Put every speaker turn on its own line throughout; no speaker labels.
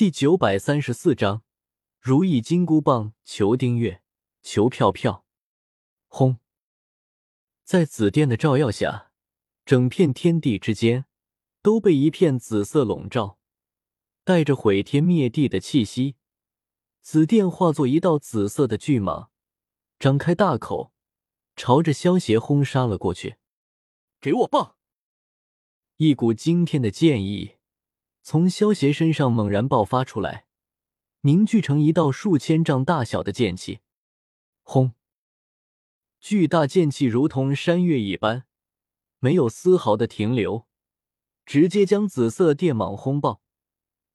第九百三十四章，如意金箍棒，求订阅，求票票。轰！在紫电的照耀下，整片天地之间都被一片紫色笼罩，带着毁天灭地的气息。紫电化作一道紫色的巨蟒，张开大口，朝着萧邪轰杀了过去。
给我棒！
一股惊天的剑意从萧邪身上猛然爆发出来，凝聚成一道数千丈大小的剑气。轰！巨大剑气如同山岳一般，没有丝毫的停留，直接将紫色电蟒轰爆，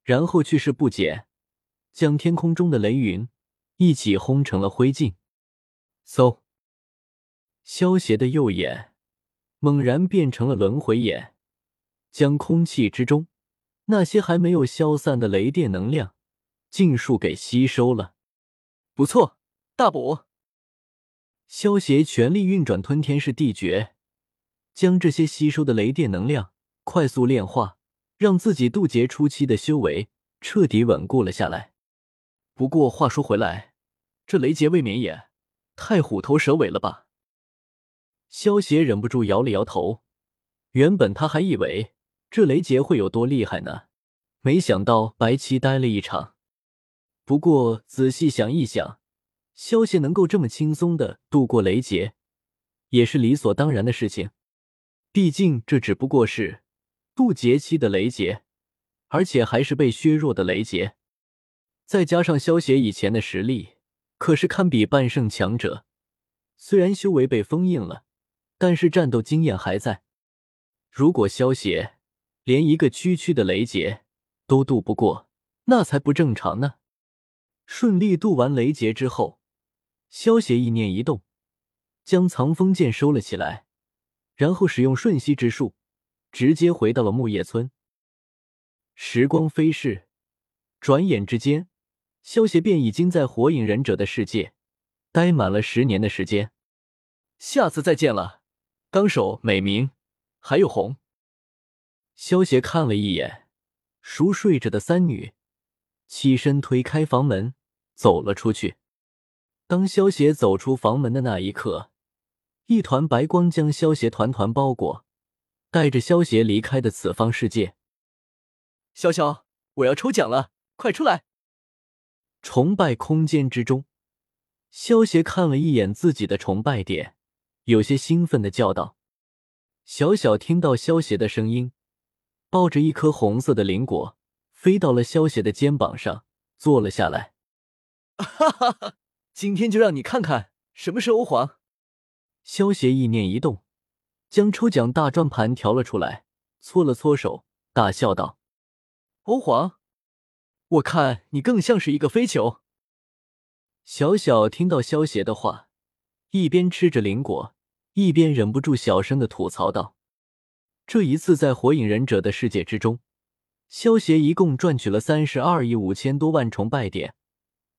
然后去势不减，将天空中的雷云一起轰成了灰烬。嗖！萧邪的右眼猛然变成了轮回眼，将空气之中那些还没有消散的雷电能量尽数给吸收了。
不错，大补！
萧协全力运转吞天式地诀，将这些吸收的雷电能量快速炼化，让自己渡劫初期的修为彻底稳固了下来。
不过话说回来，这雷劫未免也太虎头蛇尾了吧？
萧协忍不住摇了摇头。原本他还以为这雷劫会有多厉害呢，没想到白期待了一场。不过仔细想一想。萧协能够这么轻松的度过雷劫，也是理所当然的事情。毕竟这只不过是渡劫期的雷劫，而且还是被削弱的雷劫。再加上萧协以前的实力，可是堪比半圣强者。虽然修为被封印了，但是战斗经验还在。如果萧协连一个区区的雷劫都渡不过，那才不正常呢。顺利渡完雷劫之后。萧协意念一动，将藏风剑收了起来，然后使用瞬息之术，直接回到了木叶村。时光飞逝，转眼之间，萧协便已经在火影忍者的世界待满了十年的时间。
下次再见了，纲手美明，还有红。
萧协看了一眼熟睡着的三女，起身推开房门，走了出去。当萧协走出房门的那一刻，一团白光将萧协团团包裹，带着萧协离开的此方世界。
潇潇，我要抽奖了，快出来！
崇拜空间之中，萧协看了一眼自己的崇拜点，有些兴奋的叫道：“小小听到萧协的声音，抱着一颗红色的灵果，飞到了萧邪的肩膀上，坐了下来。
哈哈哈！今天就让你看看什么是欧皇。
萧邪意念一动，将抽奖大转盘调了出来，搓了搓手，大笑道：“
欧皇，我看你更像是一个飞球。”
小小听到萧邪的话，一边吃着灵果，一边忍不住小声的吐槽道：“这一次在火影忍者的世界之中，萧协一共赚取了三十二亿五千多万崇拜点。”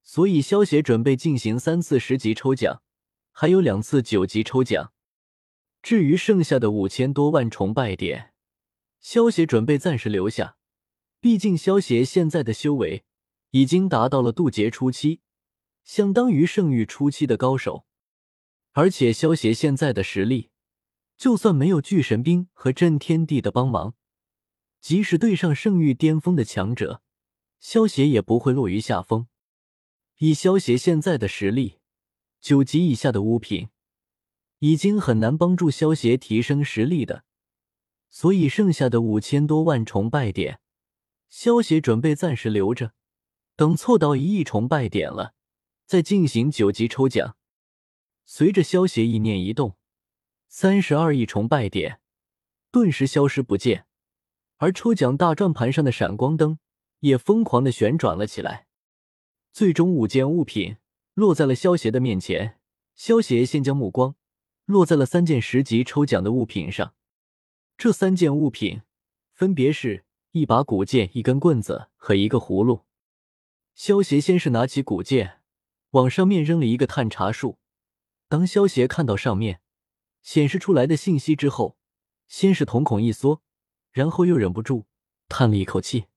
所以，萧协准备进行三次十级抽奖，还有两次九级抽奖。至于剩下的五千多万崇拜点，萧协准备暂时留下。毕竟，萧协现在的修为已经达到了渡劫初期，相当于圣域初期的高手。而且，萧协现在的实力，就算没有巨神兵和震天地的帮忙，即使对上圣域巅峰的强者，萧协也不会落于下风。以萧协现在的实力，九级以下的物品已经很难帮助萧协提升实力的，所以剩下的五千多万崇拜点，萧协准备暂时留着，等凑到一亿崇拜点了，再进行九级抽奖。随着萧协意念一动，三十二亿崇拜点顿时消失不见，而抽奖大转盘上的闪光灯也疯狂的旋转了起来。最终五件物品落在了萧协的面前，萧协先将目光落在了三件十级抽奖的物品上。这三件物品分别是一把古剑、一根棍子和一个葫芦。萧协先是拿起古剑，往上面扔了一个探查术。当萧协看到上面显示出来的信息之后，先是瞳孔一缩，然后又忍不住叹了一口气。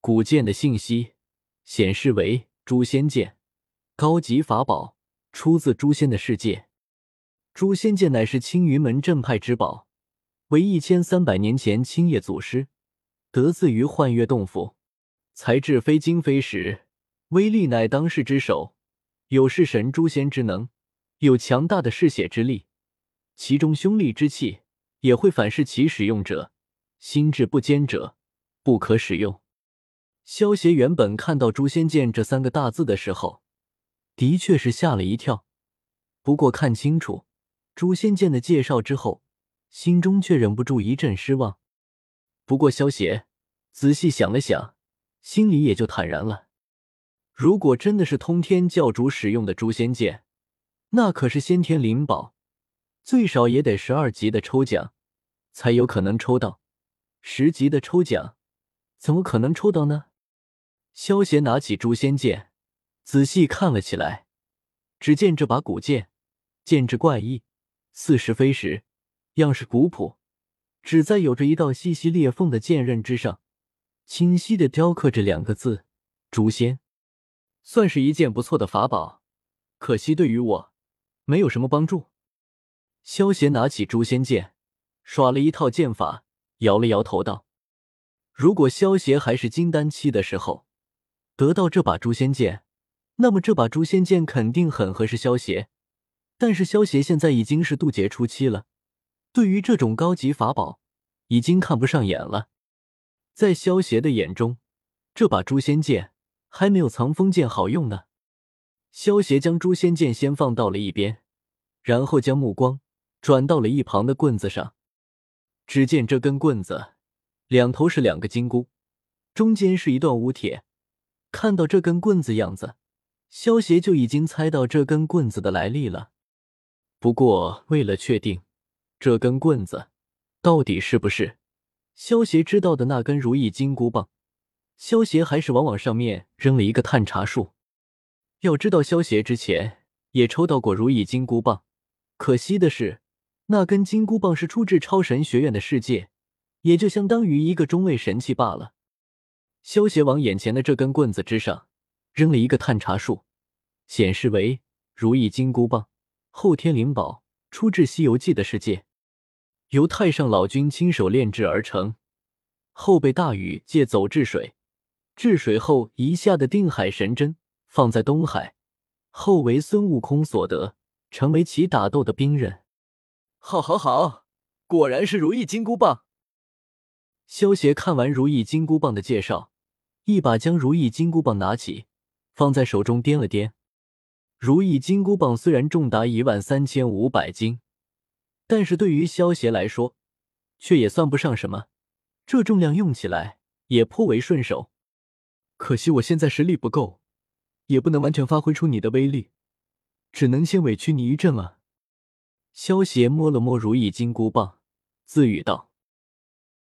古剑的信息显示为诛仙剑，高级法宝，出自诛仙的世界。诛仙剑乃是青云门正派之宝，为一千三百年前青叶祖师得自于幻月洞府，材质非金非石，威力乃当世之首，有弑神诛仙之能，有强大的嗜血之力，其中凶戾之气也会反噬其使用者。心智不坚者不可使用。萧协原本看到“诛仙剑”这三个大字的时候，的确是吓了一跳。不过看清楚“诛仙剑”的介绍之后，心中却忍不住一阵失望。不过萧协仔细想了想，心里也就坦然了。如果真的是通天教主使用的诛仙剑，那可是先天灵宝，最少也得十二级的抽奖才有可能抽到。十级的抽奖，怎么可能抽到呢？萧邪拿起诛仙剑，仔细看了起来。只见这把古剑，剑质怪异，似石非石，样式古朴。只在有着一道细细裂缝的剑刃之上，清晰的雕刻着两个字“诛仙”，算是一件不错的法宝。可惜对于我，没有什么帮助。萧协拿起诛仙剑，耍了一套剑法。摇了摇头道：“如果萧协还是金丹期的时候得到这把诛仙剑，那么这把诛仙剑肯定很合适萧协。但是萧协现在已经是渡劫初期了，对于这种高级法宝已经看不上眼了。在萧协的眼中，这把诛仙剑还没有藏锋剑好用呢。”萧协将诛仙剑先放到了一边，然后将目光转到了一旁的棍子上。只见这根棍子两头是两个金箍，中间是一段乌铁。看到这根棍子样子，萧协就已经猜到这根棍子的来历了。不过为了确定这根棍子到底是不是萧协知道的那根如意金箍棒，萧协还是往往上面扔了一个探查术。要知道，萧协之前也抽到过如意金箍棒，可惜的是。那根金箍棒是出自超神学院的世界，也就相当于一个中位神器罢了。萧协往眼前的这根棍子之上扔了一个探查术，显示为如意金箍棒，后天灵宝，出自《西游记》的世界，由太上老君亲手炼制而成，后被大禹借走治水，治水后遗下的定海神针放在东海，后为孙悟空所得，成为其打斗的兵刃。
好，好，好，果然是如意金箍棒。
萧协看完如意金箍棒的介绍，一把将如意金箍棒拿起，放在手中掂了掂。如意金箍棒虽然重达一万三千五百斤，但是对于萧协来说，却也算不上什么。这重量用起来也颇为顺手。
可惜我现在实力不够，也不能完全发挥出你的威力，只能先委屈你一阵了。
萧邪摸了摸如意金箍棒，自语道。